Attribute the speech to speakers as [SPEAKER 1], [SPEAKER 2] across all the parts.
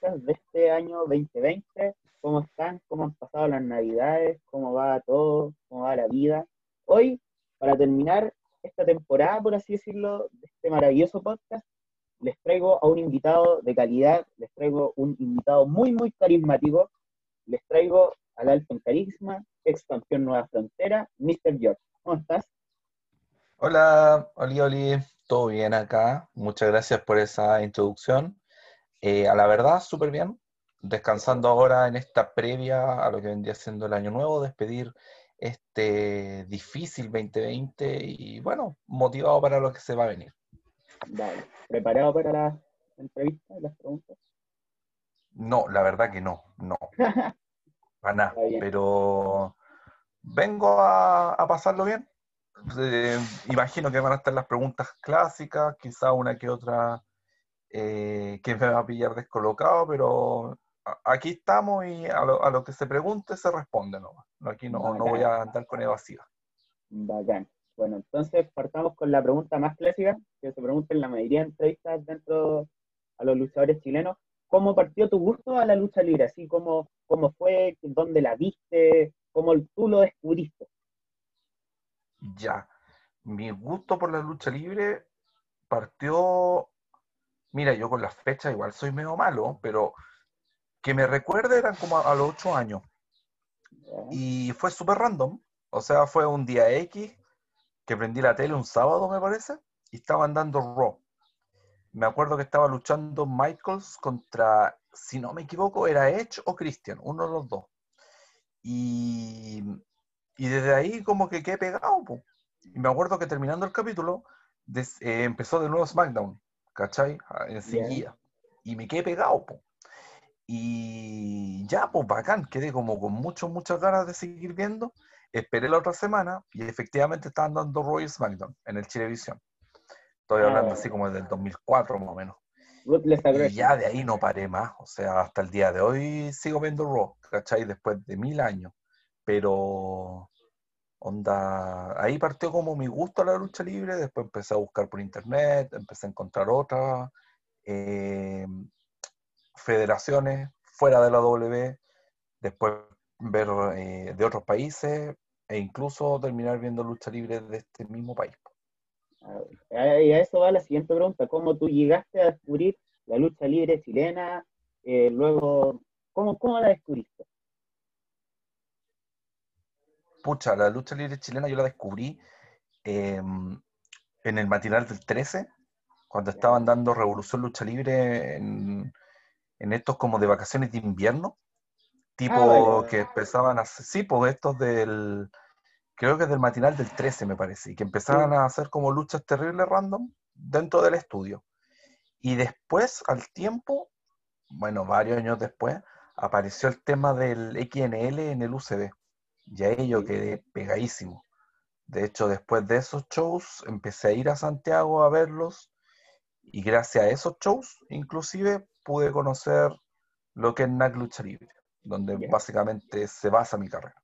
[SPEAKER 1] de este año 2020. ¿Cómo están? ¿Cómo han pasado las navidades? ¿Cómo va todo? ¿Cómo va la vida? Hoy, para terminar esta temporada, por así decirlo, de este maravilloso podcast, les traigo a un invitado de calidad, les traigo un invitado muy, muy carismático, les traigo al alto en carisma, ex campeón Nueva Frontera, Mr. George. ¿Cómo estás?
[SPEAKER 2] Hola, Oli, Oli, todo bien acá. Muchas gracias por esa introducción. Eh, a la verdad, súper bien. Descansando ahora en esta previa a lo que vendría siendo el año nuevo, despedir este difícil 2020 y bueno, motivado para lo que se va a venir.
[SPEAKER 1] Vale. ¿Preparado para la entrevista y las preguntas?
[SPEAKER 2] No, la verdad que no, no. Para nada. Pero vengo a, pasarlo bien. Eh, imagino que van a estar las preguntas clásicas, quizá una que otra eh, que me va a pillar descolocado, pero aquí estamos y a lo, que se pregunte se responde nomás. Aquí no, no voy a andar con evasiva.
[SPEAKER 1] Bacán. Bueno, entonces partamos con la pregunta más clásica, que se pregunta en la mayoría de entrevistas dentro a los luchadores chilenos. ¿Cómo partió tu gusto a la lucha libre? Así como cómo fue, dónde la viste, cómo tú lo descubriste.
[SPEAKER 2] Ya, mi gusto por la lucha libre partió Mira, yo con las fechas igual soy medio malo, pero que me recuerde eran como a, los ocho años. Y fue súper random. O sea, fue un día X que prendí la tele un sábado, me parece, y estaban dando Raw. Me acuerdo que estaba luchando Michaels contra, si no me equivoco, era Edge o Christian, uno de los dos. Y, desde ahí como que quedé pegado. Y me acuerdo que terminando el capítulo, eh, empezó de nuevo SmackDown. ¿Cachai? Ah, Enseguida. Y me quedé pegado, po. Y ya, pues bacán, quedé como con muchas, muchas ganas de seguir viendo. Esperé la otra semana y efectivamente estaban dando Royal SmackDown en el Chilevisión. Estoy hablando así como del 2004 más o menos. Y ya de ahí no paré más. O sea, hasta el día de hoy sigo viendo Raw, ¿cachai? Después de mil años. Pero Onda, ahí partió como mi gusto a la lucha libre, después empecé a buscar por internet, empecé a encontrar otras eh, federaciones fuera de la W, después ver eh, de otros países e incluso terminar viendo lucha libre de este mismo país.
[SPEAKER 1] Y a eso va la siguiente pregunta, ¿cómo tú llegaste a descubrir la lucha libre chilena? Eh, luego, ¿cómo, ¿cómo la descubriste?
[SPEAKER 2] Pucha, la lucha libre chilena yo la descubrí em, en el matinal del 13, cuando estaban dando Revolución Lucha Libre en, estos como de vacaciones de invierno, tipo ah, que empezaban a hacer, sí, pues estos del, creo que es del matinal del 13 me parece, y que empezaban a hacer como luchas terribles random dentro del estudio. Y después, al tiempo, bueno, varios años después, apareció el tema del XNL en el UCB. Y ahí yo quedé pegadísimo. De hecho, después de esos shows, empecé a ir a Santiago a verlos y gracias a esos shows, inclusive, pude conocer lo que es NAC Lucha Libre, donde básicamente se basa mi carrera.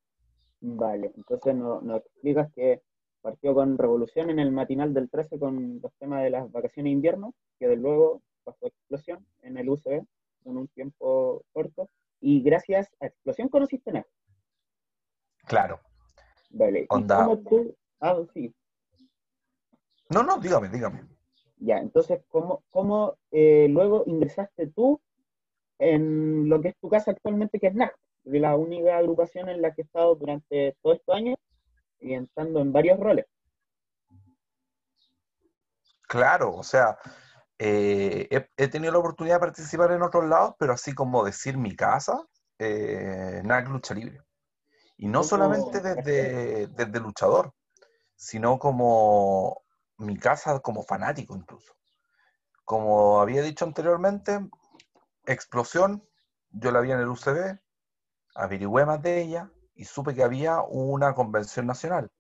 [SPEAKER 1] Vale, entonces nos no explicas que partió con Revolución en el matinal del 13 con los temas de las vacaciones de invierno, que de luego pasó Explosión en el UCB en un tiempo corto, y gracias a Explosión conociste NAC.
[SPEAKER 2] Claro.
[SPEAKER 1] Vale. cómo tú? Ah, sí.
[SPEAKER 2] No, no, dígame, dígame.
[SPEAKER 1] Ya, entonces, ¿cómo, cómo eh, luego ingresaste tú en lo que es tu casa actualmente, que es NAC? De la única agrupación en la que he estado durante todos estos años y entrando en varios roles.
[SPEAKER 2] Claro, o sea, eh, he, tenido la oportunidad de participar en otros lados, pero así como decir mi casa, eh, NAC Lucha Libre. Y no solamente desde, desde luchador, sino como mi casa como fanático incluso. Como había dicho anteriormente, Explosión, yo la vi en el UCB, averigüé más de ella y supe que había una convención nacional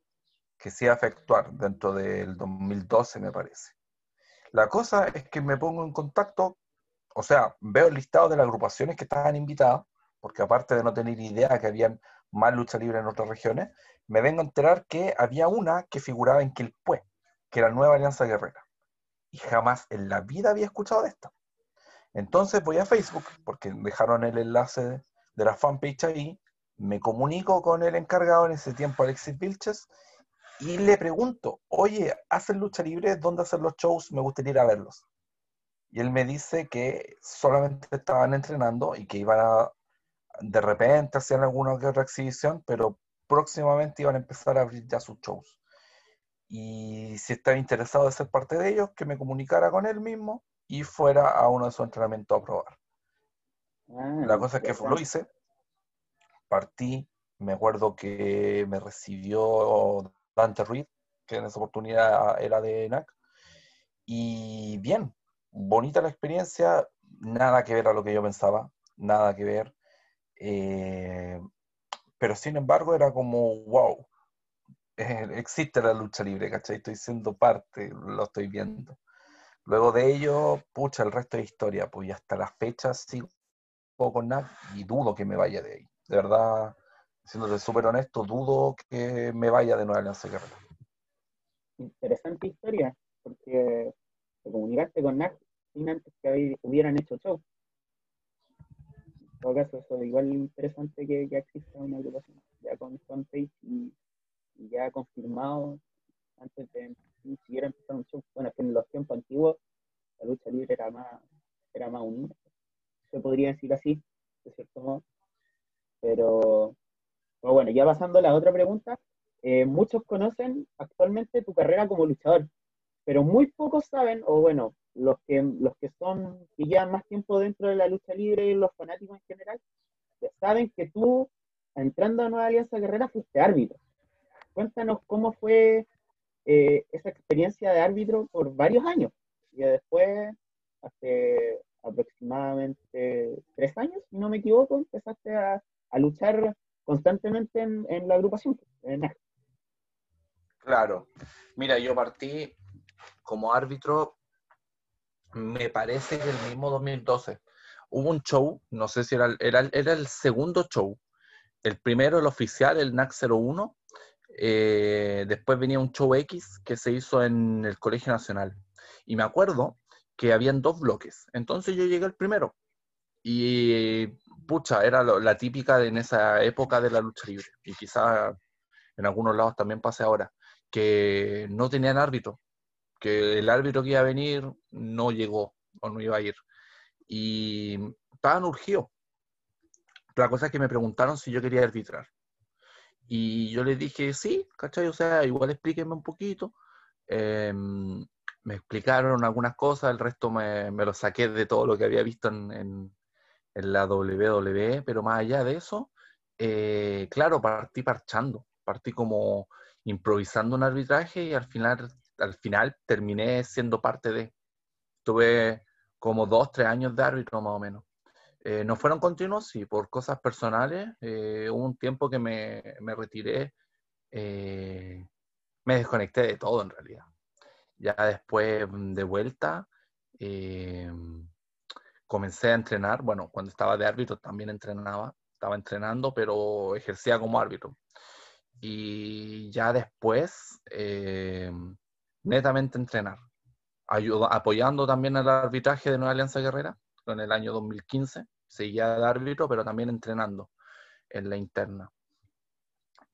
[SPEAKER 2] que se iba a efectuar dentro del 2012, me parece. La cosa es que me pongo en contacto, o sea, veo el listado de las agrupaciones que estaban invitadas, porque aparte de no tener idea que habían más lucha libre en otras regiones, me vengo a enterar que había una que figuraba en Quilpué, que era Nueva Alianza Guerrera. Y jamás en la vida había escuchado de esta. Entonces voy a Facebook, porque dejaron el enlace de la fanpage ahí, me comunico con el encargado en ese tiempo, Alexis Vilches, y le pregunto, oye, ¿hacen lucha libre? ¿Dónde hacen los shows? Me gustaría ir a verlos. Y él me dice que solamente estaban entrenando y que iban a, de repente, hacían alguna que otra exhibición, pero próximamente iban a empezar a abrir ya sus shows. Y si estaba interesado de ser parte de ellos, que me comunicara con él mismo y fuera a uno de sus entrenamientos a probar. Ah, la cosa es que lo hice, partí, me acuerdo que me recibió Dante Reed, que en esa oportunidad era de NAC, y bien, bonita la experiencia, nada que ver a lo que yo pensaba, nada que ver, eh, pero sin embargo era como, wow, existe la lucha libre, ¿cachai? Estoy siendo parte, lo estoy viendo. Luego de ello, pucha, el resto de historia, pues y hasta las fechas sigo con nada y dudo que me vaya de ahí. De verdad, siéndote súper honesto, dudo que me vaya de Nueva Alianza Guerrera.
[SPEAKER 1] Interesante historia, porque te comunicaste con NAC sin antes que hubieran hecho show. Todo caso, eso es igual interesante que ya exista una agrupación, ya con fanpage y, y ya confirmado antes de ni siquiera empezar un show. Bueno, es que en los tiempos antiguos la lucha libre era más, era más unida. Se podría decir así, de cierto modo. Pero, bueno, ya pasando a la otra pregunta, eh, muchos conocen actualmente tu carrera como luchador, pero muy pocos saben, o bueno, los que, los que son, que llevan más tiempo dentro de la lucha libre y los fanáticos en general, saben que tú, entrando a Nueva Alianza Guerrera, fuiste árbitro. Cuéntanos cómo fue eh, esa experiencia de árbitro por varios años. Y después, hace aproximadamente tres años, si no me equivoco, empezaste a, luchar constantemente en, la agrupación.
[SPEAKER 2] Claro. Mira, yo partí como árbitro, me parece que el mismo 2012. Hubo un show, no sé si era, era, era el segundo show. El primero, el oficial, el NAC 01, eh, después venía un show X que se hizo en el Colegio Nacional. Y me acuerdo que habían dos bloques. Entonces yo llegué al primero. Y pucha, era la típica de en esa época de la lucha libre. Y quizá en algunos lados también pase ahora. Que no tenían árbitro. Que el árbitro que iba a venir no llegó o no iba a ir. Y estaban urgidos. La cosa es que me preguntaron si yo quería arbitrar. Y yo les dije, sí, ¿cachai? O sea, igual explíquenme un poquito. Em, me explicaron algunas cosas, el resto me, lo saqué de todo lo que había visto en, la WWE, pero más allá de eso, eh, claro, partí parchando, partí como improvisando un arbitraje y al final, al final terminé siendo parte de. Tuve como dos, tres años de árbitro más o menos. Eh, no fueron continuos, sí, por cosas personales. Eh, hubo un tiempo que me, retiré, eh, me desconecté de todo en realidad. Ya después mm, de vuelta, comencé a entrenar. Bueno, cuando estaba de árbitro también entrenaba, estaba entrenando, pero ejercía como árbitro. Y ya después, netamente entrenar, apoyando también el arbitraje de Nueva Alianza Guerrera en el año 2015 seguía de árbitro, pero también entrenando en la interna.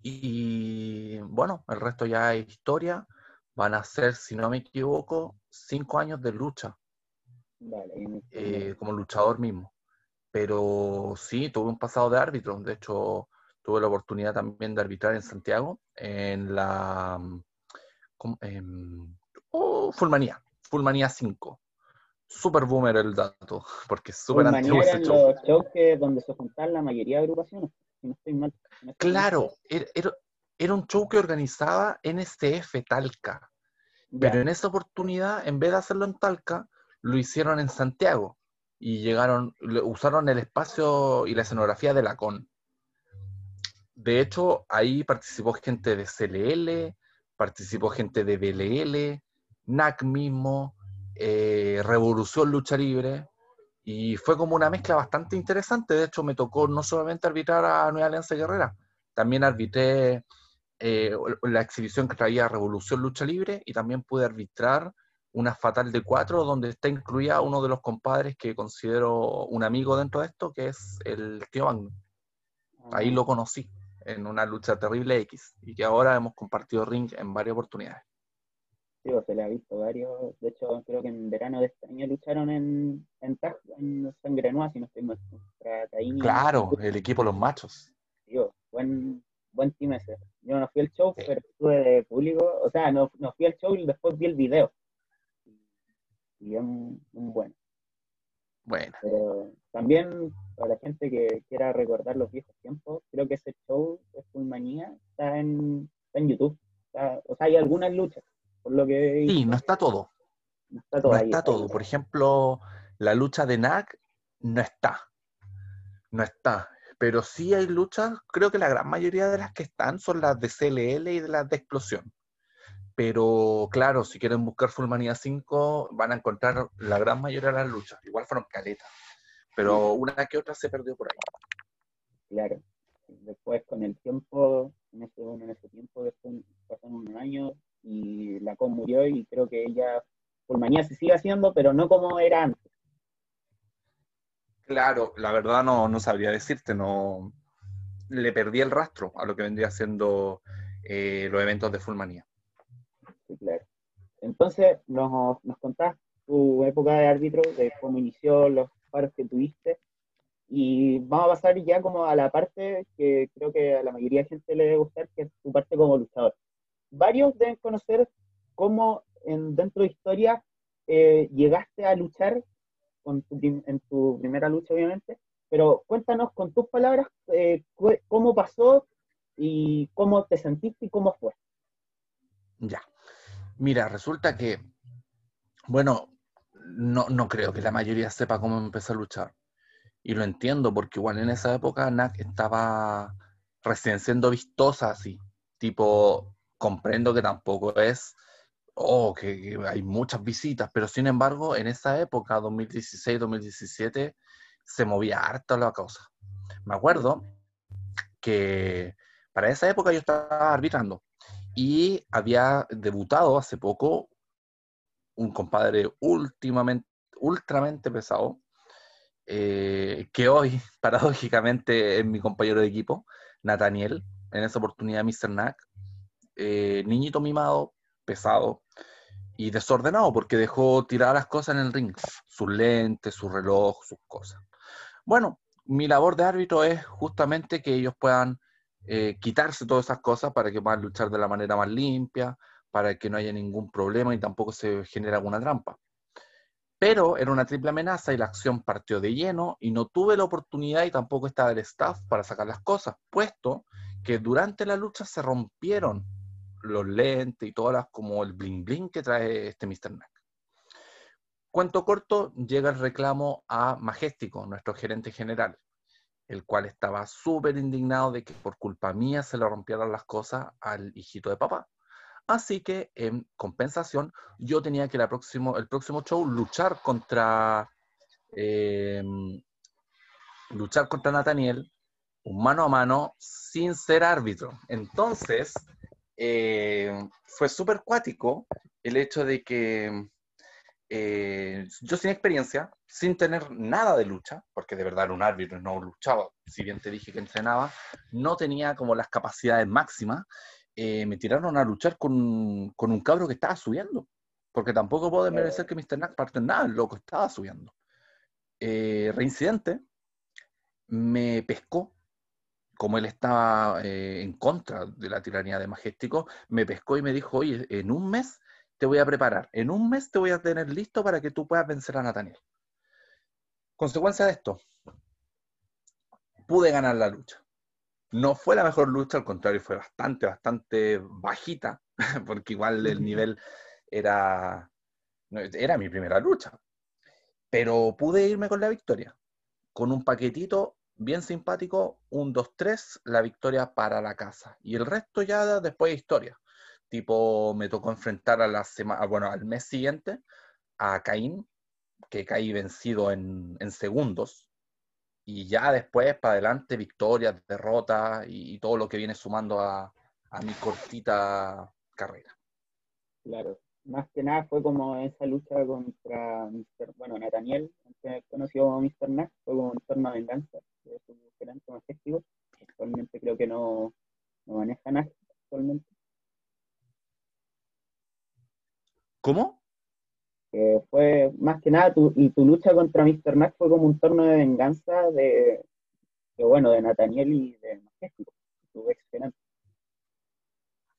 [SPEAKER 2] Y bueno, el resto ya es historia. Van a ser, si no me equivoco, cinco años de lucha. Eh, como luchador mismo. Pero sí, tuve un pasado de árbitro. De hecho, tuve la oportunidad también de arbitrar en Santiago, en la en, oh, Fulmanía, Fulmanía 5 super boomer el dato, porque es súper antiguo
[SPEAKER 1] ese show. los shows que, donde se la mayoría de agrupaciones, no estoy mal.
[SPEAKER 2] claro, era, era, un show que organizaba NSTF Talca, pero en esa oportunidad, en vez de hacerlo en Talca, lo hicieron en Santiago y llegaron, usaron el espacio y la escenografía de la CON. De hecho, ahí participó gente de CLL, participó gente de BLL, NAC mismo, eh, Revolución Lucha Libre, y fue como una mezcla bastante interesante. De hecho, me tocó no solamente arbitrar a Nueva Alianza Guerrera, también arbitré eh, la exhibición que traía Revolución Lucha Libre y también pude arbitrar una fatal de cuatro, donde está incluida uno de los compadres que considero un amigo dentro de esto, que es el tío Magno. Ahí lo conocí en una lucha terrible X y que ahora hemos compartido ring en varias oportunidades.
[SPEAKER 1] Sí, pues, se le ha visto varios. De hecho, creo que en verano de este año lucharon en, en, Taj, en Sangre Nueva, si no estoy mal, contra
[SPEAKER 2] Claro, el equipo Los Machos.
[SPEAKER 1] Sí, pues, buen, buen team ese. Yo no fui al show, pero estuve de público. O sea, no, no fui al show y después vi el video. Y es un, un bueno.
[SPEAKER 2] Bueno.
[SPEAKER 1] Pero también para la gente que quiera recordar los viejos tiempos, creo que ese show de Fullmanía está en, está en YouTube. o sea, hay algunas luchas por lo que...
[SPEAKER 2] Sí, no está todo. No está todo. No está todo. Por ejemplo, la lucha de NAC no está. No está. Pero sí hay luchas, creo que la gran mayoría de las que están son las de CLL y de las de Explosión. Pero claro, si quieren buscar Fullmanía 5, van a encontrar la gran mayoría de las luchas. Igual fueron caletas. Pero una que otra se perdió por ahí.
[SPEAKER 1] Claro. Después, con el tiempo, en ese, en ese tiempo, después pasaron unos años, y la con murió y creo que ella mañana se sigue haciendo, pero no como era antes.
[SPEAKER 2] Claro, la verdad no, no sabría decirte, no le perdí el rastro a lo que vendría siendo eh, los eventos de Fullmanía.
[SPEAKER 1] Sí, claro. Entonces, nos, nos contás tu época de árbitro, de cómo inició, los paros que tuviste, y vamos a pasar ya como a la parte que creo que a la mayoría de gente le debe gustar, que es tu parte como luchador varios deben conocer cómo en, dentro de historia eh, llegaste a luchar con en tu primera lucha, obviamente, pero cuéntanos con tus palabras eh, cómo pasó y cómo te sentiste y cómo fue.
[SPEAKER 2] Ya. Mira, resulta que, bueno, no, no creo que la mayoría sepa cómo empezó a luchar. Y lo entiendo porque igual en esa época NAC estaba recién siendo vistosa así. Tipo, comprendo que tampoco es, oh, que, hay muchas visitas, pero sin embargo, en esa época, 2016-2017, se movía harto la cosa. Me acuerdo que para esa época yo estaba arbitrando y había debutado hace poco un compadre últimamente, ultramente pesado, eh, que hoy, paradójicamente, es mi compañero de equipo, Nathaniel, en esa oportunidad Mr. Nack, eh, niñito mimado, pesado y desordenado porque dejó tirar las cosas en el ring, sus lentes, su reloj, sus cosas. Bueno, mi labor de árbitro es justamente que ellos puedan eh, quitarse todas esas cosas para que puedan luchar de la manera más limpia, para que no haya ningún problema y tampoco se genere alguna trampa. Pero era una triple amenaza y la acción partió de lleno y no tuve la oportunidad y tampoco estaba el staff para sacar las cosas, puesto que durante la lucha se rompieron los lentes y todas las, como el bling bling que trae este Mr. Nack. Cuento corto, llega el reclamo a Majestic, nuestro gerente general, el cual estaba súper indignado de que por culpa mía se le rompieran las cosas al hijito de papá. Así que en compensación, yo tenía que próximo, el próximo show luchar contra em, luchar contra Nathaniel, un mano a mano, sin ser árbitro. Entonces, eh, fue súper cuático el hecho de que eh, yo sin experiencia, sin tener nada de lucha, porque de verdad era un árbitro, no luchaba, si bien te dije que entrenaba, no tenía como las capacidades máximas, eh, me tiraron a luchar con, un cabro que estaba subiendo, porque tampoco puedo merecer que Mr. Nack parte nada, el loco estaba subiendo. reincidente, me pescó como él estaba eh, en contra de la tiranía de Majesticos, me pescó y me dijo, oye, en un mes te voy a preparar, en un mes te voy a tener listo para que tú puedas vencer a Nathaniel. Consecuencia de esto, pude ganar la lucha. No fue la mejor lucha, al contrario, fue bastante, bastante bajita, porque igual el nivel era, era mi primera lucha. Pero pude irme con la victoria, con un paquetito bien simpático, un 2-3, la victoria para la casa. Y el resto ya después de historia. Tipo, me tocó enfrentar a la semana, bueno, al mes siguiente a Caín, que caí vencido en, segundos. Y ya después, para adelante, victorias, derrotas y, todo lo que viene sumando a, mi cortita carrera.
[SPEAKER 1] Claro. más que nada fue como esa lucha contra Mr. bueno, Nathaniel, conocido como Mr. Nash, fue como un torno de venganza de su gerente majestático. Actualmente creo que no, no maneja Nash actualmente.
[SPEAKER 2] ¿Cómo?
[SPEAKER 1] fue más que nada tu, y tu lucha contra Mr. Nash fue como un torno de venganza de, de bueno, de Nathaniel y de Majestic, tu ex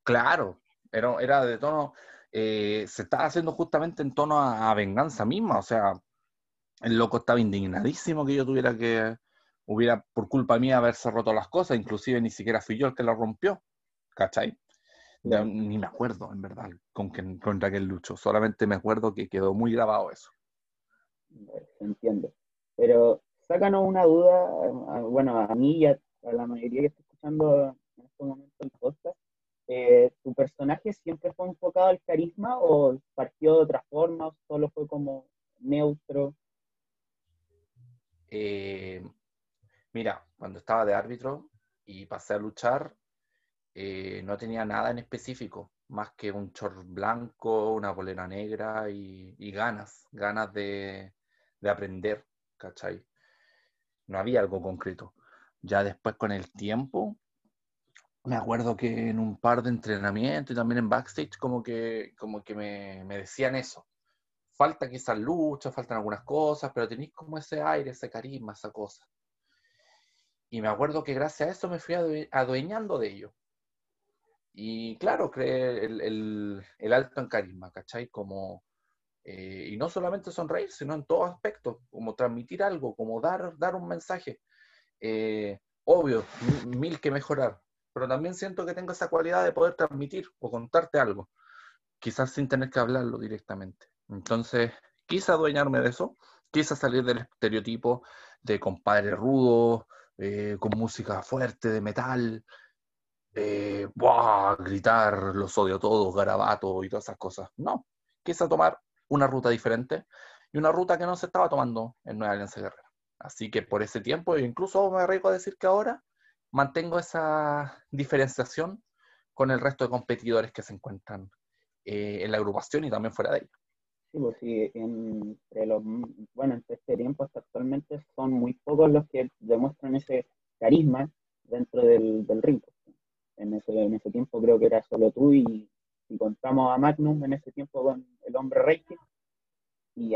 [SPEAKER 2] Claro, era, era de tono, eh, se estaba haciendo justamente en tono a, venganza misma, o sea, el loco estaba indignadísimo que yo tuviera que, hubiera por culpa mía haberse roto las cosas, inclusive ni siquiera fui yo el que lo rompió, ¿cachai? Ni me acuerdo, en verdad, con quién, contra quién lucho. Solamente me acuerdo que quedó muy grabado eso.
[SPEAKER 1] Se entiende. Pero sácanos una duda, bueno, a mí y a, la mayoría que está escuchando en este momento el podcast. Eh, ¿Tu personaje siempre fue enfocado al carisma o partió de otra forma o solo fue como neutro?
[SPEAKER 2] Eh, mira, cuando estaba de árbitro y pasé a luchar, eh, no tenía nada en específico, más que un short blanco, una bolera negra y, ganas, ganas de, aprender, ¿cachai? No había algo concreto. Ya después con el tiempo, me acuerdo que en un par de entrenamientos y también en backstage, como que, como que me, decían eso. Falta quizás lucha, faltan algunas cosas, pero tenéis como ese aire, ese carisma, esa cosa. Y me acuerdo que gracias a eso me fui adueñando de ello. Y claro, cree el, alto en carisma, ¿cachai? Como, eh, y no solamente sonreír, sino en todos aspectos, como transmitir algo, como dar, dar un mensaje. Eh, obvio, mil que mejorar, pero también siento que tengo esa cualidad de poder transmitir o contarte algo, quizás sin tener que hablarlo directamente. Entonces, quise adueñarme de eso, quise salir del estereotipo de compadre rudo, eh, con música fuerte, de metal, eh, gritar, los odio todos, garabato y todas esas cosas. No, quise tomar una ruta diferente y una ruta que no se estaba tomando en Nueva Alianza Guerrera. Así que por ese tiempo, incluso me arriesgo a decir que ahora mantengo esa diferenciación con el resto de competidores que se encuentran eh, en la agrupación y también fuera de ella.
[SPEAKER 1] Sí, pues sí, entre los, bueno, entre este tiempo hasta actualmente son muy pocos los que demuestran ese carisma dentro del, del ring en ese, en ese tiempo creo que era solo tú y, contamos a Magnum en ese tiempo con el hombre Reiki. Y,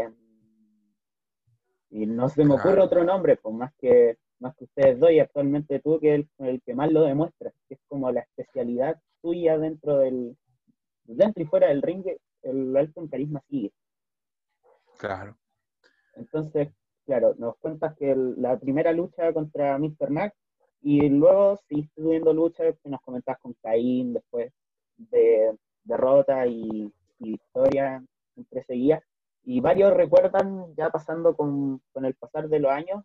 [SPEAKER 1] y no se me ocurre otro nombre, pues más que, más que ustedes dos y actualmente tú, que es el, que más lo demuestra, que es como la especialidad tuya dentro del, dentro y fuera del ring, el alto en carisma sigue.
[SPEAKER 2] Claro.
[SPEAKER 1] Entonces, claro, nos cuentas que la primera lucha contra Mr. Max y luego seguiste subiendo luchas que nos comentabas con Caín, después de derrota y, victoria entre seguidas. Y varios recuerdan, ya pasando con, el pasar de los años,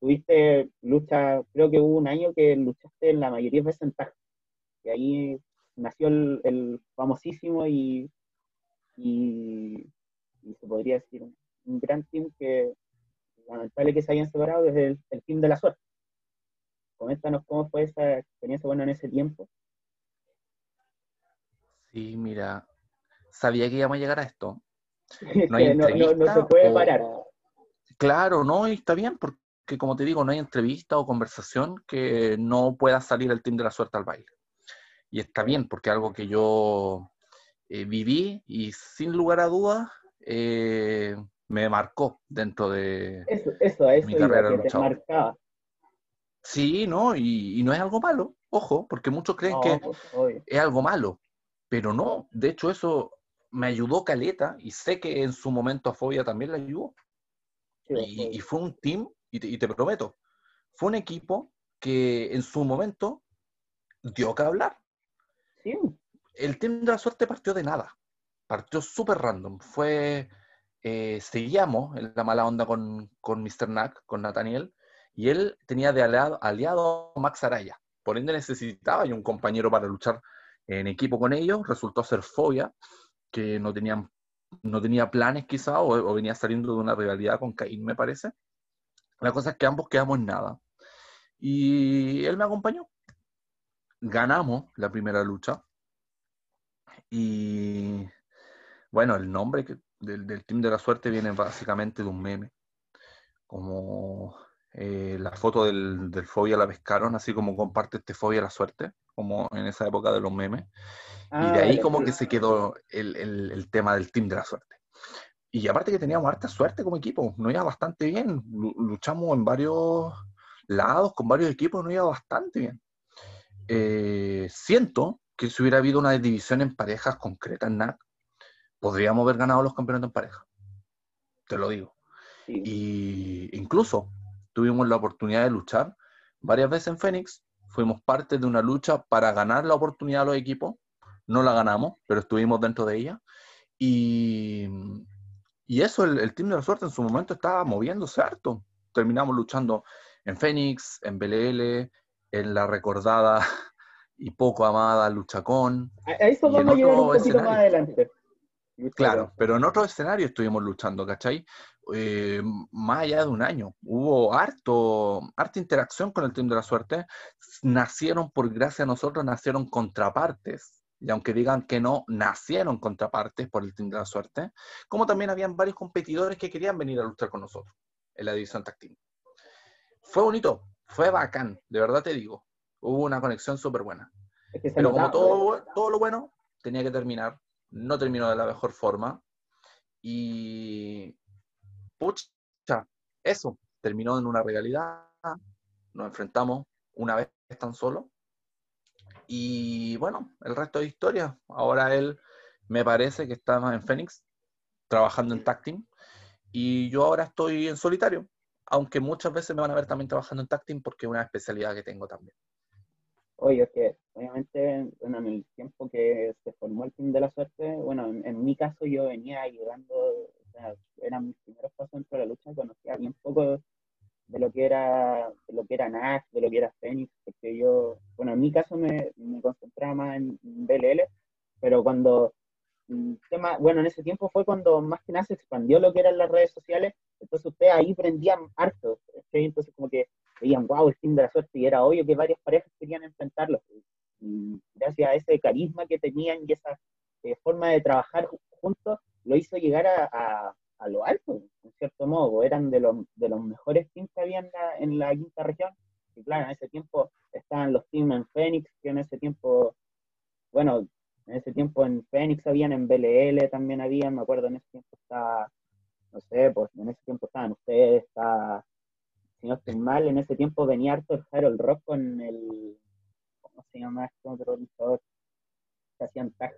[SPEAKER 1] tuviste lucha, creo que hubo un año que luchaste en la mayoría de veces en Y ahí nació el, famosísimo y, y, se podría decir un, gran team que lamentable que se hayan separado desde el, el team de la suerte. Coméntanos cómo fue esa experiencia bueno en ese tiempo.
[SPEAKER 2] Sí, mira, sabía que íbamos a llegar a esto.
[SPEAKER 1] No, hay no, no, se puede parar.
[SPEAKER 2] Claro, no, y está bien, porque como te digo, no hay entrevista o conversación que no pueda salir el team de la suerte al baile. Y está bien, porque algo que yo eh, viví y sin lugar a dudas eh, me marcó dentro de
[SPEAKER 1] eso, eso, eso mi carrera marcaba.
[SPEAKER 2] Sí, ¿no? Y, no es algo malo, ojo, porque muchos creen que pues, es algo malo, pero no, de hecho eso me ayudó Caleta y sé que en su momento a Fobia también le ayudó. y, fue un team, y te, prometo, fue un equipo que en su momento dio que hablar.
[SPEAKER 1] Sí.
[SPEAKER 2] El team de la suerte partió de nada, partió súper random, fue, eh, seguíamos en la mala onda con, con Mr. Knack, con Nathaniel, y él tenía de aliado, a Max Araya. Por ende necesitaba y un compañero para luchar en equipo con ellos. Resultó ser Fobia, que no, tenían, no tenía planes quizá o, venía saliendo de una rivalidad con Caín, me parece. La cosa es que ambos quedamos en nada. Y él me acompañó. Ganamos la primera lucha. Y Bueno, el nombre del, del Team de la Suerte viene básicamente de un meme, como eh, la foto del, del, Fobia la pescaron, así como comparte este Fobia la suerte, como en esa época de los memes. y de ah, ahí como que se quedó el, el, el, tema del team de la suerte. Y aparte que teníamos harta suerte como equipo, nos iba bastante bien, luchamos en varios lados, con varios equipos, nos iba bastante bien. Eh, siento que si hubiera habido una división en parejas concreta en NAC, podríamos haber ganado los campeonatos en pareja. Te lo digo. Y incluso tuvimos la oportunidad de luchar varias veces en Fénix, fuimos parte de una lucha para ganar la oportunidad a los equipos, no la ganamos, pero estuvimos dentro de ella. Y, y eso, el, el, Team de la Suerte en su momento estaba moviéndose harto. Terminamos luchando en Fénix, en BLL, en la recordada y poco amada Luchacón.
[SPEAKER 1] A eso vamos a llegar un poquito más adelante.
[SPEAKER 2] Claro, pero en otro escenario estuvimos luchando, ¿cachai? Eh, más allá de un año. Hubo harto, harta interacción con el Team de la Suerte. Nacieron, por gracia a nosotros, nacieron contrapartes. Y aunque digan que no, nacieron contrapartes por el Team de la Suerte. Como también habían varios competidores que querían venir a luchar con nosotros en la división Tag Fue bonito, fue bacán, de verdad te digo. Hubo una conexión súper buena. Pero como todo, todo lo bueno, tenía que terminar. No terminó de la mejor forma. Y pucha, eso terminó en una realidad, nos enfrentamos una vez tan solo. Y bueno, el resto de historia. Ahora él me parece que está en Phoenix, trabajando en Tacting, y yo ahora estoy en solitario, aunque muchas veces me van a ver también trabajando en Tacting porque es una especialidad que tengo también.
[SPEAKER 1] Oye, es que obviamente, bueno, en el tiempo que se formó el Team de la Suerte, bueno, en mi caso yo venía ayudando eran mis primeros pasos dentro de la lucha, conocía bien poco de lo que era de lo que era Nash, de lo que era Phoenix, porque yo, bueno, en mi caso me, me concentraba más en, BLL, pero cuando tema, bueno, en ese tiempo fue cuando más que nada se expandió lo que eran las redes sociales, entonces ustedes ahí prendían harto, entonces como que veían, wow, el team de la suerte, y era obvio que varias parejas querían enfrentarlos, y gracias a ese carisma que tenían y esa eh, forma de trabajar juntos, lo hizo llegar a, lo alto, en cierto modo. Eran de, los, de los mejores teams que había en la, quinta región. Y claro, en ese tiempo estaban los teams en Phoenix, que en ese tiempo, bueno, en ese tiempo en Phoenix habían, en BLL también habían, me acuerdo, en ese tiempo estaba, no sé, pues en ese tiempo estaban ustedes, está, si no estoy mal, en ese tiempo venía Arthur Harold Rock con el, ¿cómo se llama este otro luchador? Que hacían tag.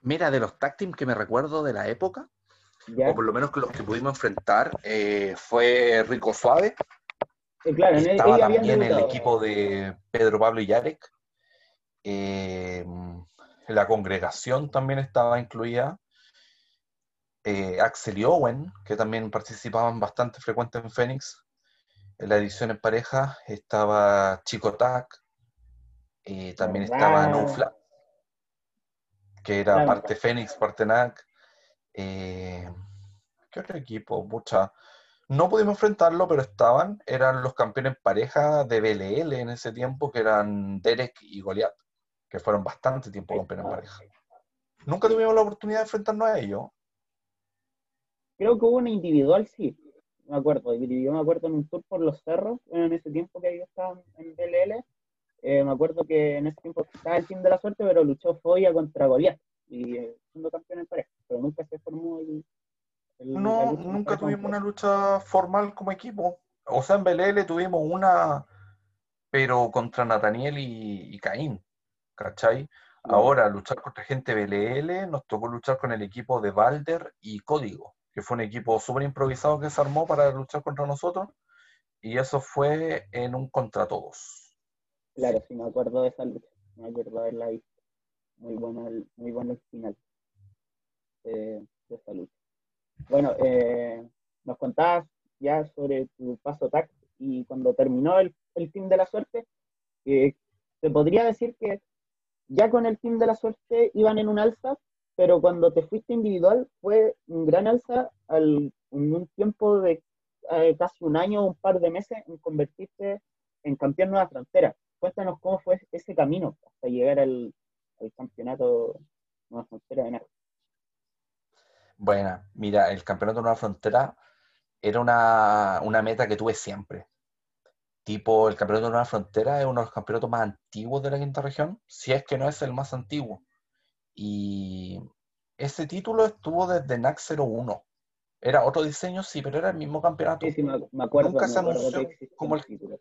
[SPEAKER 2] Mira, de los tag que me recuerdo de la época, o por lo menos que los que pudimos enfrentar, eh, fue Rico Suave. claro, estaba también el equipo de Pedro Pablo y Yarek. Eh, la congregación también estaba incluida. Eh, Axel y Owen, que también participaban bastante frecuente en Phoenix. En la edición en pareja estaba Chico Tac. También estaba Nufla que era parte Fénix, parte NAC. Eh, ¿Qué otro equipo? Mucha. No pudimos enfrentarlo, pero estaban, eran los campeones pareja de BLL en ese tiempo, que eran Derek y Goliath, que fueron bastante tiempo campeones pareja. Nunca tuvimos la oportunidad de enfrentarnos a ellos.
[SPEAKER 1] Creo que hubo una individual, sí, me acuerdo. Yo me acuerdo en un tour por los cerros, en ese tiempo que ellos estaban en BLL, eh, me acuerdo que en ese tiempo estaba el team de la suerte, pero luchó Foya contra Goliath y eh, siendo campeón en pareja, pero nunca se formó el.
[SPEAKER 2] no, nunca tuvimos una lucha formal como equipo. O sea, en BLL tuvimos una, pero contra Nathaniel y, Caín, ¿cachai? Ahora, luchar contra gente BLL, nos tocó luchar con el equipo de Balder y Código, que fue un equipo súper improvisado que se armó para luchar contra nosotros, y eso fue en un contra todos.
[SPEAKER 1] Claro, sí me acuerdo de esa lucha, me acuerdo haberla visto. Muy bueno el, muy bueno el final de esa lucha. Bueno, eh, nos contabas ya sobre tu paso TAC y cuando terminó el, el team de la suerte, eh, te podría decir que ya con el team de la suerte iban en un alza, pero cuando te fuiste individual fue un gran alza al, en un tiempo de eh, casi un año o un par de meses en convertirte en campeón Nueva Frontera cuéntanos cómo fue ese camino hasta llegar al, campeonato Nueva Frontera de
[SPEAKER 2] Bueno, mira, el campeonato de Nueva Frontera era una, una meta que tuve siempre. Tipo, el campeonato de Nueva Frontera es uno de los campeonatos más antiguos de la quinta región, si es que no es el más antiguo. Y ese título estuvo desde NAC 01. Era otro diseño, sí, pero era el mismo campeonato.
[SPEAKER 1] Sí, sí, me, me acuerdo.
[SPEAKER 2] Nunca
[SPEAKER 1] me
[SPEAKER 2] se anunció como
[SPEAKER 1] el- título.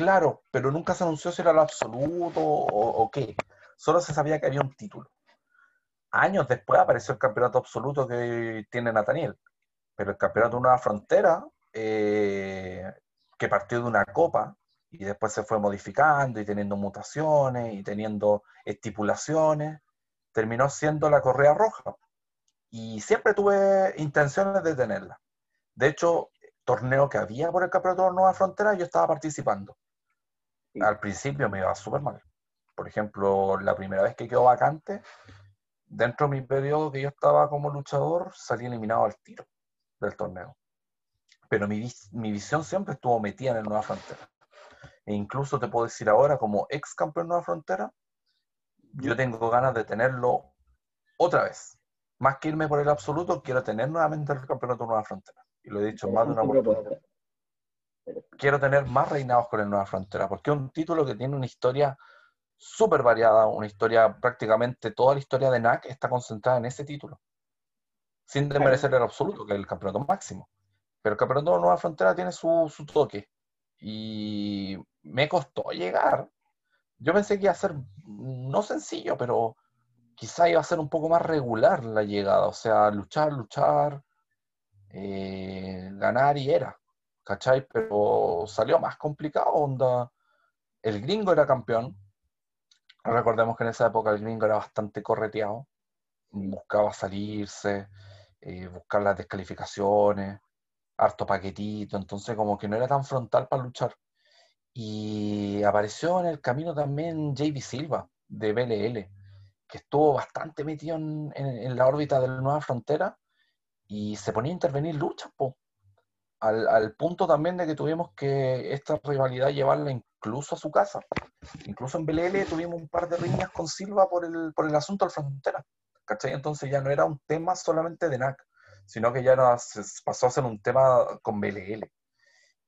[SPEAKER 2] Claro, pero nunca se anunció si era lo absoluto o, qué. Solo se sabía que había un título. Años después apareció el campeonato absoluto que tiene Nathaniel. Pero el campeonato de Nueva Frontera, eh, que partió de una copa y después se fue modificando y teniendo mutaciones y teniendo estipulaciones, terminó siendo la Correa Roja. Y siempre tuve intenciones de tenerla. De hecho, torneo que había por el campeonato de Nueva Frontera, yo estaba participando.
[SPEAKER 1] Sí.
[SPEAKER 2] Al principio me iba súper mal. Por ejemplo, la primera vez que quedó vacante, dentro de mi periodo que yo estaba como luchador, salí eliminado al tiro del torneo. Pero mi, mi visión siempre estuvo metida en el Nueva Frontera. E incluso te puedo decir ahora, como ex campeón Nueva Frontera, yo tengo ganas de tenerlo otra vez. Más que irme por el absoluto, quiero tener nuevamente el campeonato Nueva Frontera. Y lo he dicho más de una oportunidad. Quiero tener más reinados con el Nueva Frontera, porque es un título que tiene una historia súper variada, una historia, prácticamente toda la historia de NAC está concentrada en ese título, sin desmerecer el absoluto, que es el campeonato máximo. Pero el campeonato de Nueva Frontera tiene su, su toque, y me costó llegar. Yo pensé que iba a ser no sencillo, pero quizá iba a ser un poco más regular la llegada, o sea, luchar, luchar, eh, ganar y era. Pero salió más complicado, onda. El gringo era campeón. Recordemos que en esa época el gringo era bastante correteado. Buscaba salirse, eh, buscar las descalificaciones, harto paquetito, entonces como que no era tan frontal para luchar. Y apareció en el camino también JB Silva, de BLL, que estuvo bastante metido en, en- en la órbita de la nueva frontera y se ponía a intervenir luchas, po al, al punto también de que tuvimos que esta rivalidad llevarla incluso a su casa. Incluso en BLL tuvimos un par de riñas con Silva por el, por el asunto del frontera. ¿Cachai? Entonces ya no era un tema solamente de NAC, sino que ya era- se pasó a ser un tema con BLL,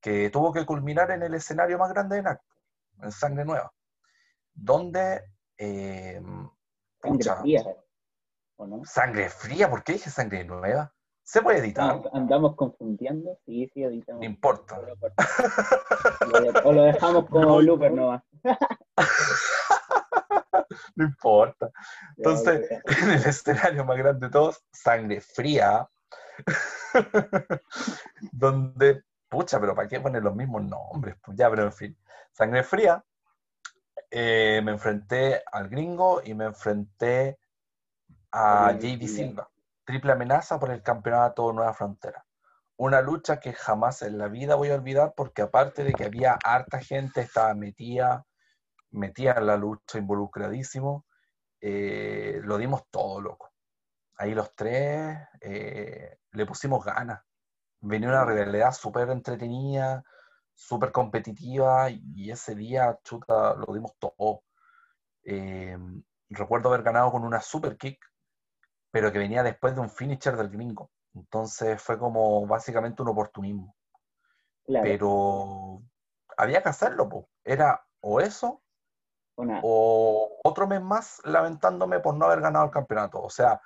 [SPEAKER 2] que tuvo que culminar en el escenario más grande de NAC, en Sangre Nueva, donde... eh,
[SPEAKER 1] Sangre
[SPEAKER 2] pucha,
[SPEAKER 1] fría, ¿o no?
[SPEAKER 2] sangre fría, ¿por qué dije sangre nueva? ¿Se puede editar?
[SPEAKER 1] Andamos confundiendo. Sí, sí, editamos.
[SPEAKER 2] No importa.
[SPEAKER 1] O lo dejamos como
[SPEAKER 2] No
[SPEAKER 1] blooper nomás.
[SPEAKER 2] No importa. Entonces, en el escenario más grande de todos, sangre fría, donde, pucha, pero ¿para qué poner los mismos nombres? Pues ya, pero en fin, sangre fría, eh, me enfrenté al gringo y me enfrenté a JD. Silva, triple amenaza por el campeonato Nueva Frontera. Una lucha que jamás en la vida voy a olvidar porque aparte de que había harta gente, estaba metida, metida en la lucha, involucradísimo, eh, lo dimos todo, loco. Ahí los tres eh, le pusimos ganas. Venía una rivalidad súper entretenida, súper competitiva y ese día, chuta, lo dimos todo. Eh, recuerdo haber ganado con una super kick, pero que venía después de un finisher del gringo. Entonces fue como básicamente un oportunismo.
[SPEAKER 1] Claro,
[SPEAKER 2] Pero había que hacerlo, po. Era o eso
[SPEAKER 1] o
[SPEAKER 2] otro mes más lamentándome por no haber ganado el campeonato. O sea,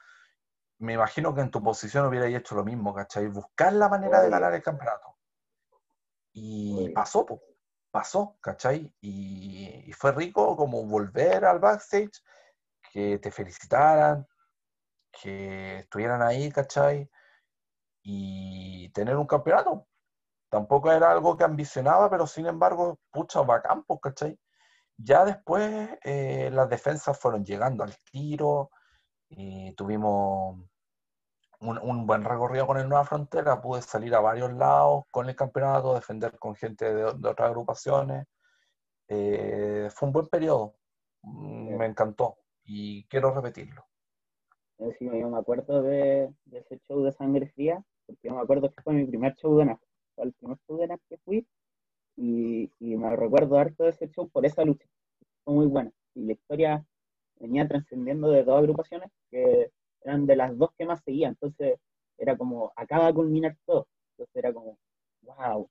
[SPEAKER 2] me imagino que en tu posición hubierais hecho lo mismo, ¿cachai? Buscar la manera de ganar el campeonato. Y pasó, po, pasó, ¿cachai? Y, y fue rico como volver al backstage, que te felicitaran, que estuvieran ahí, ¿cachai? Y tener un campeonato. Tampoco era algo que ambicionaba, pero sin embargo, pucha, bacán, pues, ¿cachai? Ya después eh, las defensas fueron llegando al tiro y tuvimos un, un buen recorrido con el Nueva Frontera. Pude salir a varios lados con el campeonato, defender con gente de, de otras agrupaciones. Eh, fue un buen periodo. Mm, Me encantó y quiero repetirlo.
[SPEAKER 1] Sí, yo me acuerdo de, ese show de Sangre Fría, porque yo me acuerdo que fue mi primer show de NAF. Fue el primer show de NAF que fui y, me recuerdo harto de ese show por esa lucha. Fue muy buena. Y la historia venía trascendiendo de dos agrupaciones, que eran de las dos que más seguía, entonces era como, acaba de culminar todo, entonces era como, wow,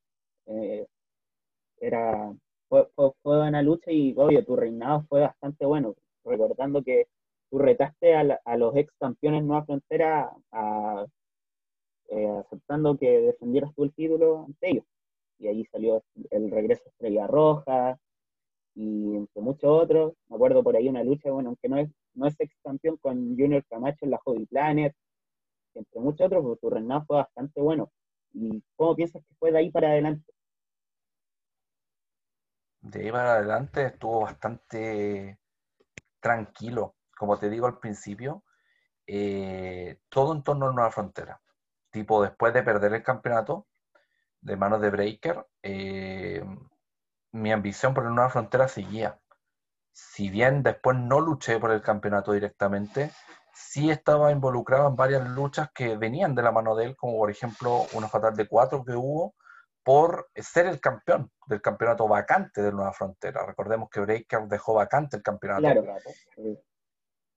[SPEAKER 1] eh, era, fue, fue, fue, buena lucha y obvio, tu reinado fue bastante bueno, recordando que retaste a, los ex campeones Nueva Frontera a, eh, aceptando que defendieras tú el título ante ellos. Y ahí salió el regreso Estrella Roja y entre muchos otros. Me acuerdo por ahí una lucha, bueno, aunque no es, no es ex campeón con Junior Camacho en la Hobby Planet, entre muchos otros, porque tu reinado fue bastante bueno. ¿Y cómo piensas que fue de ahí para adelante?
[SPEAKER 2] De ahí para adelante estuvo bastante tranquilo. Como te digo al principio, eh, todo en torno a Nueva Frontera. Tipo, después de perder el campeonato de manos de Breaker, eh, mi ambición por Nueva Frontera seguía. Si bien después no luché por el campeonato directamente, sí estaba involucrado en varias luchas que venían de la mano de él, como por ejemplo una fatal de cuatro que hubo por ser el campeón del campeonato vacante de Nueva Frontera. Recordemos que Breaker dejó vacante el campeonato.
[SPEAKER 1] Claro,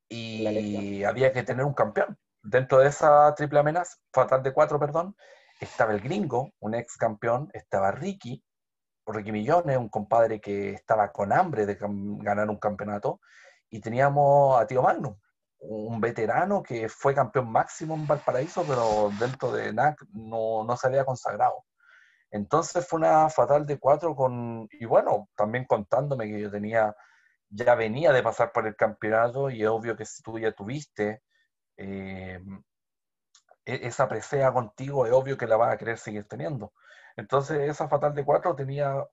[SPEAKER 2] Y había que tener un campeón. Dentro de esa triple amenaza, fatal de cuatro, perdón, estaba el gringo, un ex campeón, estaba Ricky, Ricky Millones, un compadre que estaba con hambre de ganar un campeonato, y teníamos a Tío Magnum, un veterano que fue campeón máximo en Valparaíso, pero dentro de NAC no, no se había consagrado. Entonces fue una fatal de cuatro con, y bueno, también contándome que yo tenía, ya venía de pasar por el campeonato y es obvio que si tú ya tuviste eh, e-, esa presea contigo, es obvio que la vas a querer seguir teniendo. Entonces esa fatal de cuatro tenía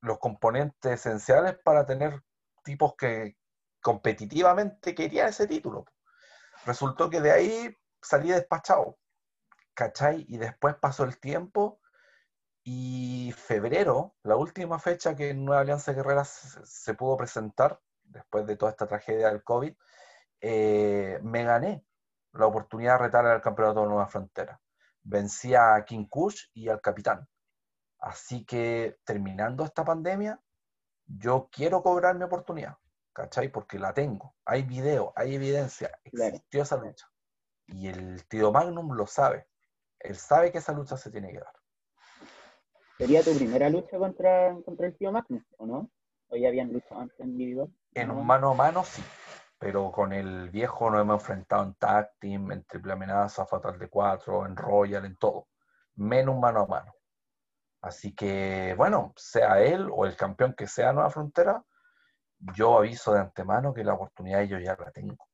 [SPEAKER 2] los componentes esenciales para tener tipos que competitivamente querían ese título. Resultó que de ahí salí despachado, ¿cachai? Y después pasó el tiempo y febrero, la última fecha que Nueva Alianza Guerrera se, pudo presentar, después de toda esta tragedia del COVID, eh, me gané la oportunidad de retar al campeonato de Nueva Frontera. Vencí a King Kush y al capitán. Así que terminando esta pandemia, yo quiero cobrar mi oportunidad, ¿cachai? Porque la tengo. Hay video, hay evidencia, existió esa lucha. Y el tío Magnum lo sabe. Él sabe que esa lucha se tiene que dar.
[SPEAKER 1] ¿Sería tu primera lucha contra, contra el tío Magnum, o no? ¿O ya habían luchado antes en individual?
[SPEAKER 2] En un mano a mano, sí pero con el viejo nos hemos enfrentado en tag team, en triple amenaza, fatal de cuatro, en royal, en todo, menos mano a mano. Así que, bueno, sea él o el campeón que sea Nueva Frontera, yo aviso de antemano que la oportunidad yo ya la tengo.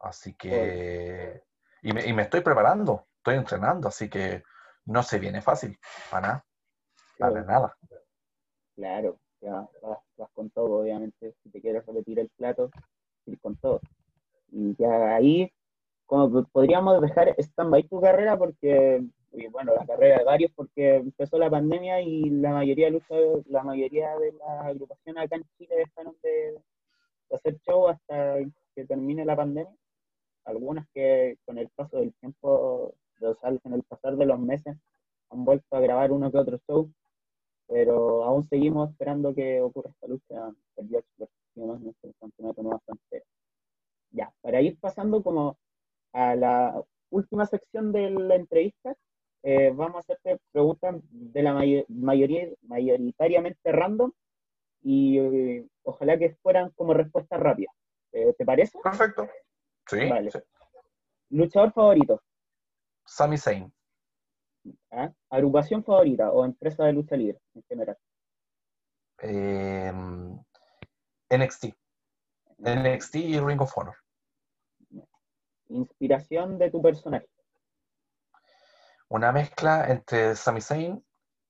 [SPEAKER 2] Así que, y me, y me estoy preparando, estoy entrenando, así que no se viene fácil, para nada, para nada.
[SPEAKER 1] Claro, ya vas, vas, con todo, obviamente, si te quieres repetir el plato, ir con todo. Y ya ahí, como podríamos dejar stand-by tu carrera, porque, bueno, la carrera de varios, porque empezó la pandemia y la mayoría de la mayoría de las agrupaciones acá en Chile dejaron de, hacer show hasta que termine la pandemia. Algunas que con el paso del tiempo, o sea, con el pasar de los meses, han vuelto a grabar uno que otro show, pero aún seguimos esperando que ocurra esta lucha el nuestro campeonato Nueva Frontera. Ya, para ir pasando como a la última sección de la entrevista, eh, vamos a hacerte preguntas de la mayoría, mayoritariamente random y eh, ojalá que fueran como respuestas rápidas. Eh, ¿Te parece?
[SPEAKER 2] Perfecto. Sí, vale.
[SPEAKER 1] ¿Luchador favorito?
[SPEAKER 2] Sami Zayn.
[SPEAKER 1] ¿Ah? ¿Agrupación favorita o empresa de lucha libre en general?
[SPEAKER 2] Eh, NXT. NXT y Ring of Honor.
[SPEAKER 1] Inspiración de tu personaje.
[SPEAKER 2] Una mezcla entre Sami Zayn,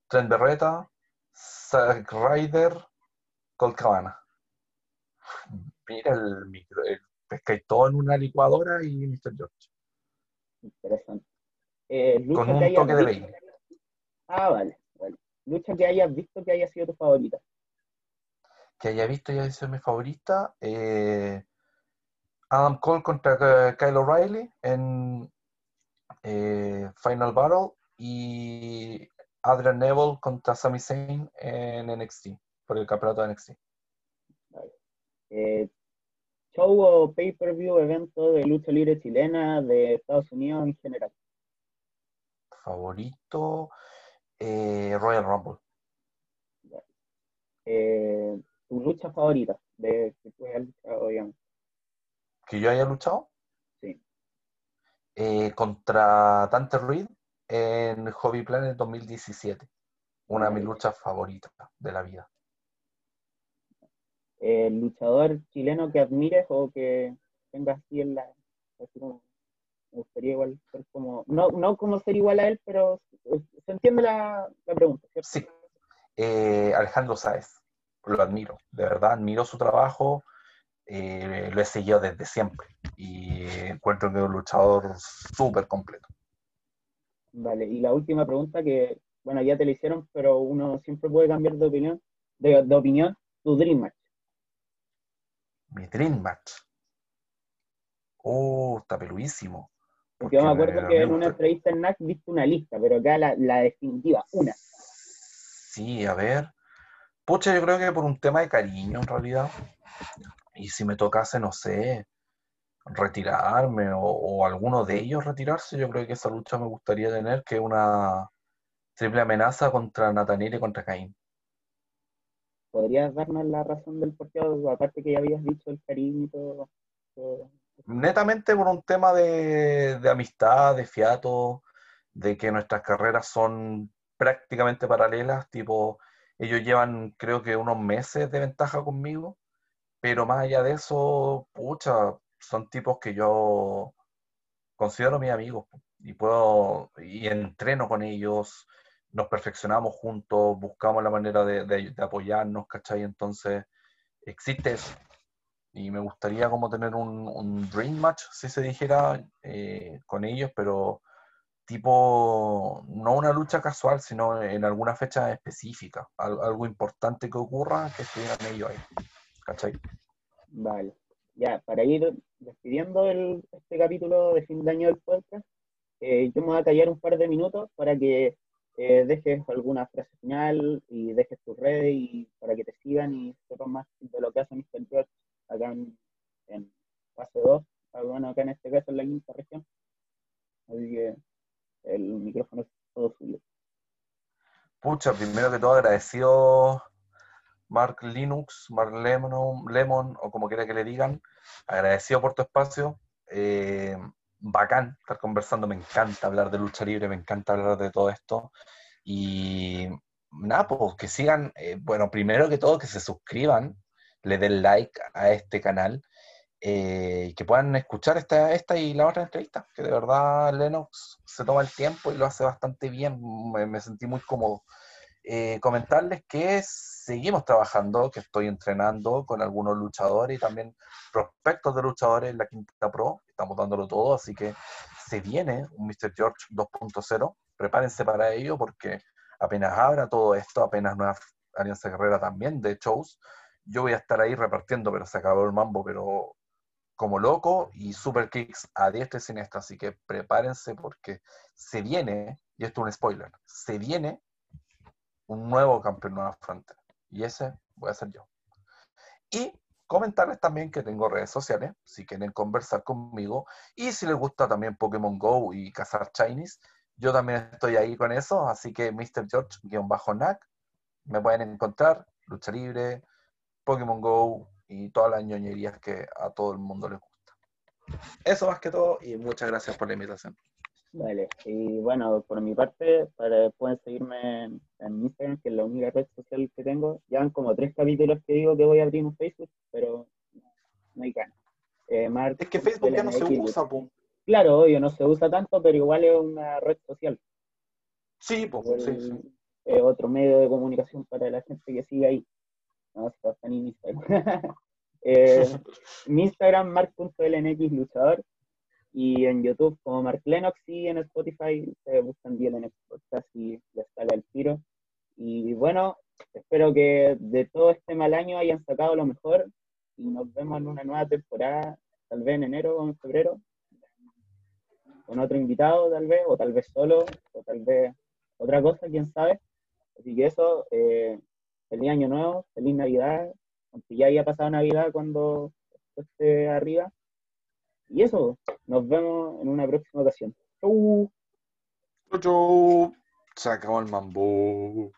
[SPEAKER 2] Trent Beretta, Zack Ryder, Colt Cabana. Mira el micro, el todo en una licuadora y Mr. George.
[SPEAKER 1] Interesante. Eh,
[SPEAKER 2] Con un toque de Bane.
[SPEAKER 1] Ah, vale, vale. Lucha que hayas visto que haya sido tu favorita
[SPEAKER 2] que haya visto y haya sido mi favorita. Eh, Adam Cole contra Kyle O'Reilly en eh, Final Battle y Adrian Neville contra Sami Zayn en NXT, por el campeonato de NXT.
[SPEAKER 1] Eh, show o pay-per-view evento de lucha libre chilena de Estados Unidos en general.
[SPEAKER 2] Favorito, eh, Royal Rumble.
[SPEAKER 1] Eh, tu lucha favorita de que tú hayas luchado, digamos.
[SPEAKER 2] ¿Que yo haya luchado?
[SPEAKER 1] Sí.
[SPEAKER 2] Eh, contra Dante Reed en Hobby Planet 2017. Una de mis luchas favoritas de la vida.
[SPEAKER 1] ¿El luchador chileno que admires o que tengas así en la... Así como, me gustaría igual ser como... No, no como ser igual a él, pero se entiende la, la pregunta, ¿cierto?
[SPEAKER 2] Sí. Eh, Alejandro Sáez. Lo admiro. De verdad, admiro su trabajo. Eh, lo he seguido desde siempre. Y encuentro que es un luchador súper completo.
[SPEAKER 1] Vale, y la última pregunta que, bueno, ya te la hicieron, pero uno siempre puede cambiar de opinión, de, de opinión, tu Dream Match.
[SPEAKER 2] Mi Dream Match. Oh, está peludísimo.
[SPEAKER 1] Porque yo me acuerdo que en una entrevista en NAC viste una lista, pero acá la, la definitiva, una.
[SPEAKER 2] Sí, a ver. Pucha, yo creo que por un tema de cariño, en realidad. Y si me tocase, no sé, retirarme o, o alguno de ellos retirarse, yo creo que esa lucha me gustaría tener, que es una triple amenaza contra Nathaniel y contra Caín.
[SPEAKER 1] ¿Podrías darnos la razón del porqué? Aparte que ya habías dicho el cariño y todo. todo.
[SPEAKER 2] Netamente por un tema de, amistad, de fiato, de que nuestras carreras son prácticamente paralelas, tipo, ellos llevan creo que unos meses de ventaja conmigo, pero más allá de eso, pucha, son tipos que yo considero mis amigos y puedo, y entreno con ellos, nos perfeccionamos juntos, buscamos la manera de, de- de apoyarnos, ¿cachai? Entonces, existe eso. Y me gustaría como tener un, un dream match, si se dijera, eh, con ellos, pero tipo, no una lucha casual, sino en alguna fecha específica, al- algo importante que ocurra, que estuvieran ellos ahí, ¿cachai?
[SPEAKER 1] Vale. Ya, para ir despidiendo el, este capítulo de fin de año del podcast, eh, yo me voy a callar un par de minutos para que eh, dejes alguna frase final y dejes tus redes y para que te sigan y sepan más de lo que hace Mr. Acá en, en fase 2, ah, bueno, acá en este caso en la quinta región. Así que el micrófono es todo suyo.
[SPEAKER 2] Pucha, primero que todo agradecido Mark Linux, Mark Lemon, Lemon o como quiera que le digan, agradecido por tu espacio. eh, bacán estar conversando, me encanta hablar de lucha libre, me encanta hablar de todo esto. Y nada, pues que sigan, eh, bueno, primero que todo que se suscriban, le den like a este canal eh, que puedan escuchar esta, esta y la otra entrevista, que de verdad Lennox se toma el tiempo y lo hace bastante bien, me, me sentí muy cómodo. Eh, comentarles que seguimos trabajando, que estoy entrenando con algunos luchadores y también prospectos de luchadores en la Quinta Pro, estamos dándolo todo, así que se viene un Mr. George 2.0, prepárense para ello porque apenas abra todo esto, apenas nueva Alianza Guerrera también de shows, yo voy a estar ahí repartiendo, pero se acabó el mambo, pero como loco y super kicks a diestra y siniestra, así que prepárense porque se viene, y esto es un spoiler, se viene un nuevo campeón Nueva Frontera. Y ese voy a ser yo. Y comentarles también que tengo redes sociales, si quieren conversar conmigo. Y si les gusta también Pokémon Go y cazar Chinese, yo también estoy ahí con eso. Así que Mr. George-NAC, me pueden encontrar, lucha libre, Pokémon Go y todas las ñoñerías que a todo el mundo les gusta. Eso más que todo y muchas gracias por la invitación.
[SPEAKER 1] Vale, y bueno, por mi parte, para, pueden seguirme en, en Instagram, que es la única red social que tengo. Llevan como tres capítulos que digo que voy a abrir un Facebook, pero no hay ganas. Eh,
[SPEAKER 2] Es que Facebook ya no se usa, po.
[SPEAKER 1] Claro, obvio, no se usa tanto, pero igual es una red social.
[SPEAKER 2] Sí,
[SPEAKER 1] Igual
[SPEAKER 2] sí, sí.
[SPEAKER 1] otro medio de comunicación para la gente que sigue ahí. No, si están en Instagram. Eh, mi Instagram, mark.lnx luchador. Y en YouTube como Mark Lennox y en Spotify se buscan en podcast y les sale al tiro. Y bueno, espero que de todo este mal año hayan sacado lo mejor y nos vemos en una nueva temporada, tal vez en enero o en febrero, con otro invitado tal vez, o tal vez solo, o tal vez otra cosa, quién sabe. Así que eso, eh, feliz año nuevo, feliz Navidad, aunque ya haya pasado Navidad cuando esté arriba. Y eso, nos vemos en una próxima ocasión. Chau.
[SPEAKER 2] Chau, chau. Se acabó el mambo.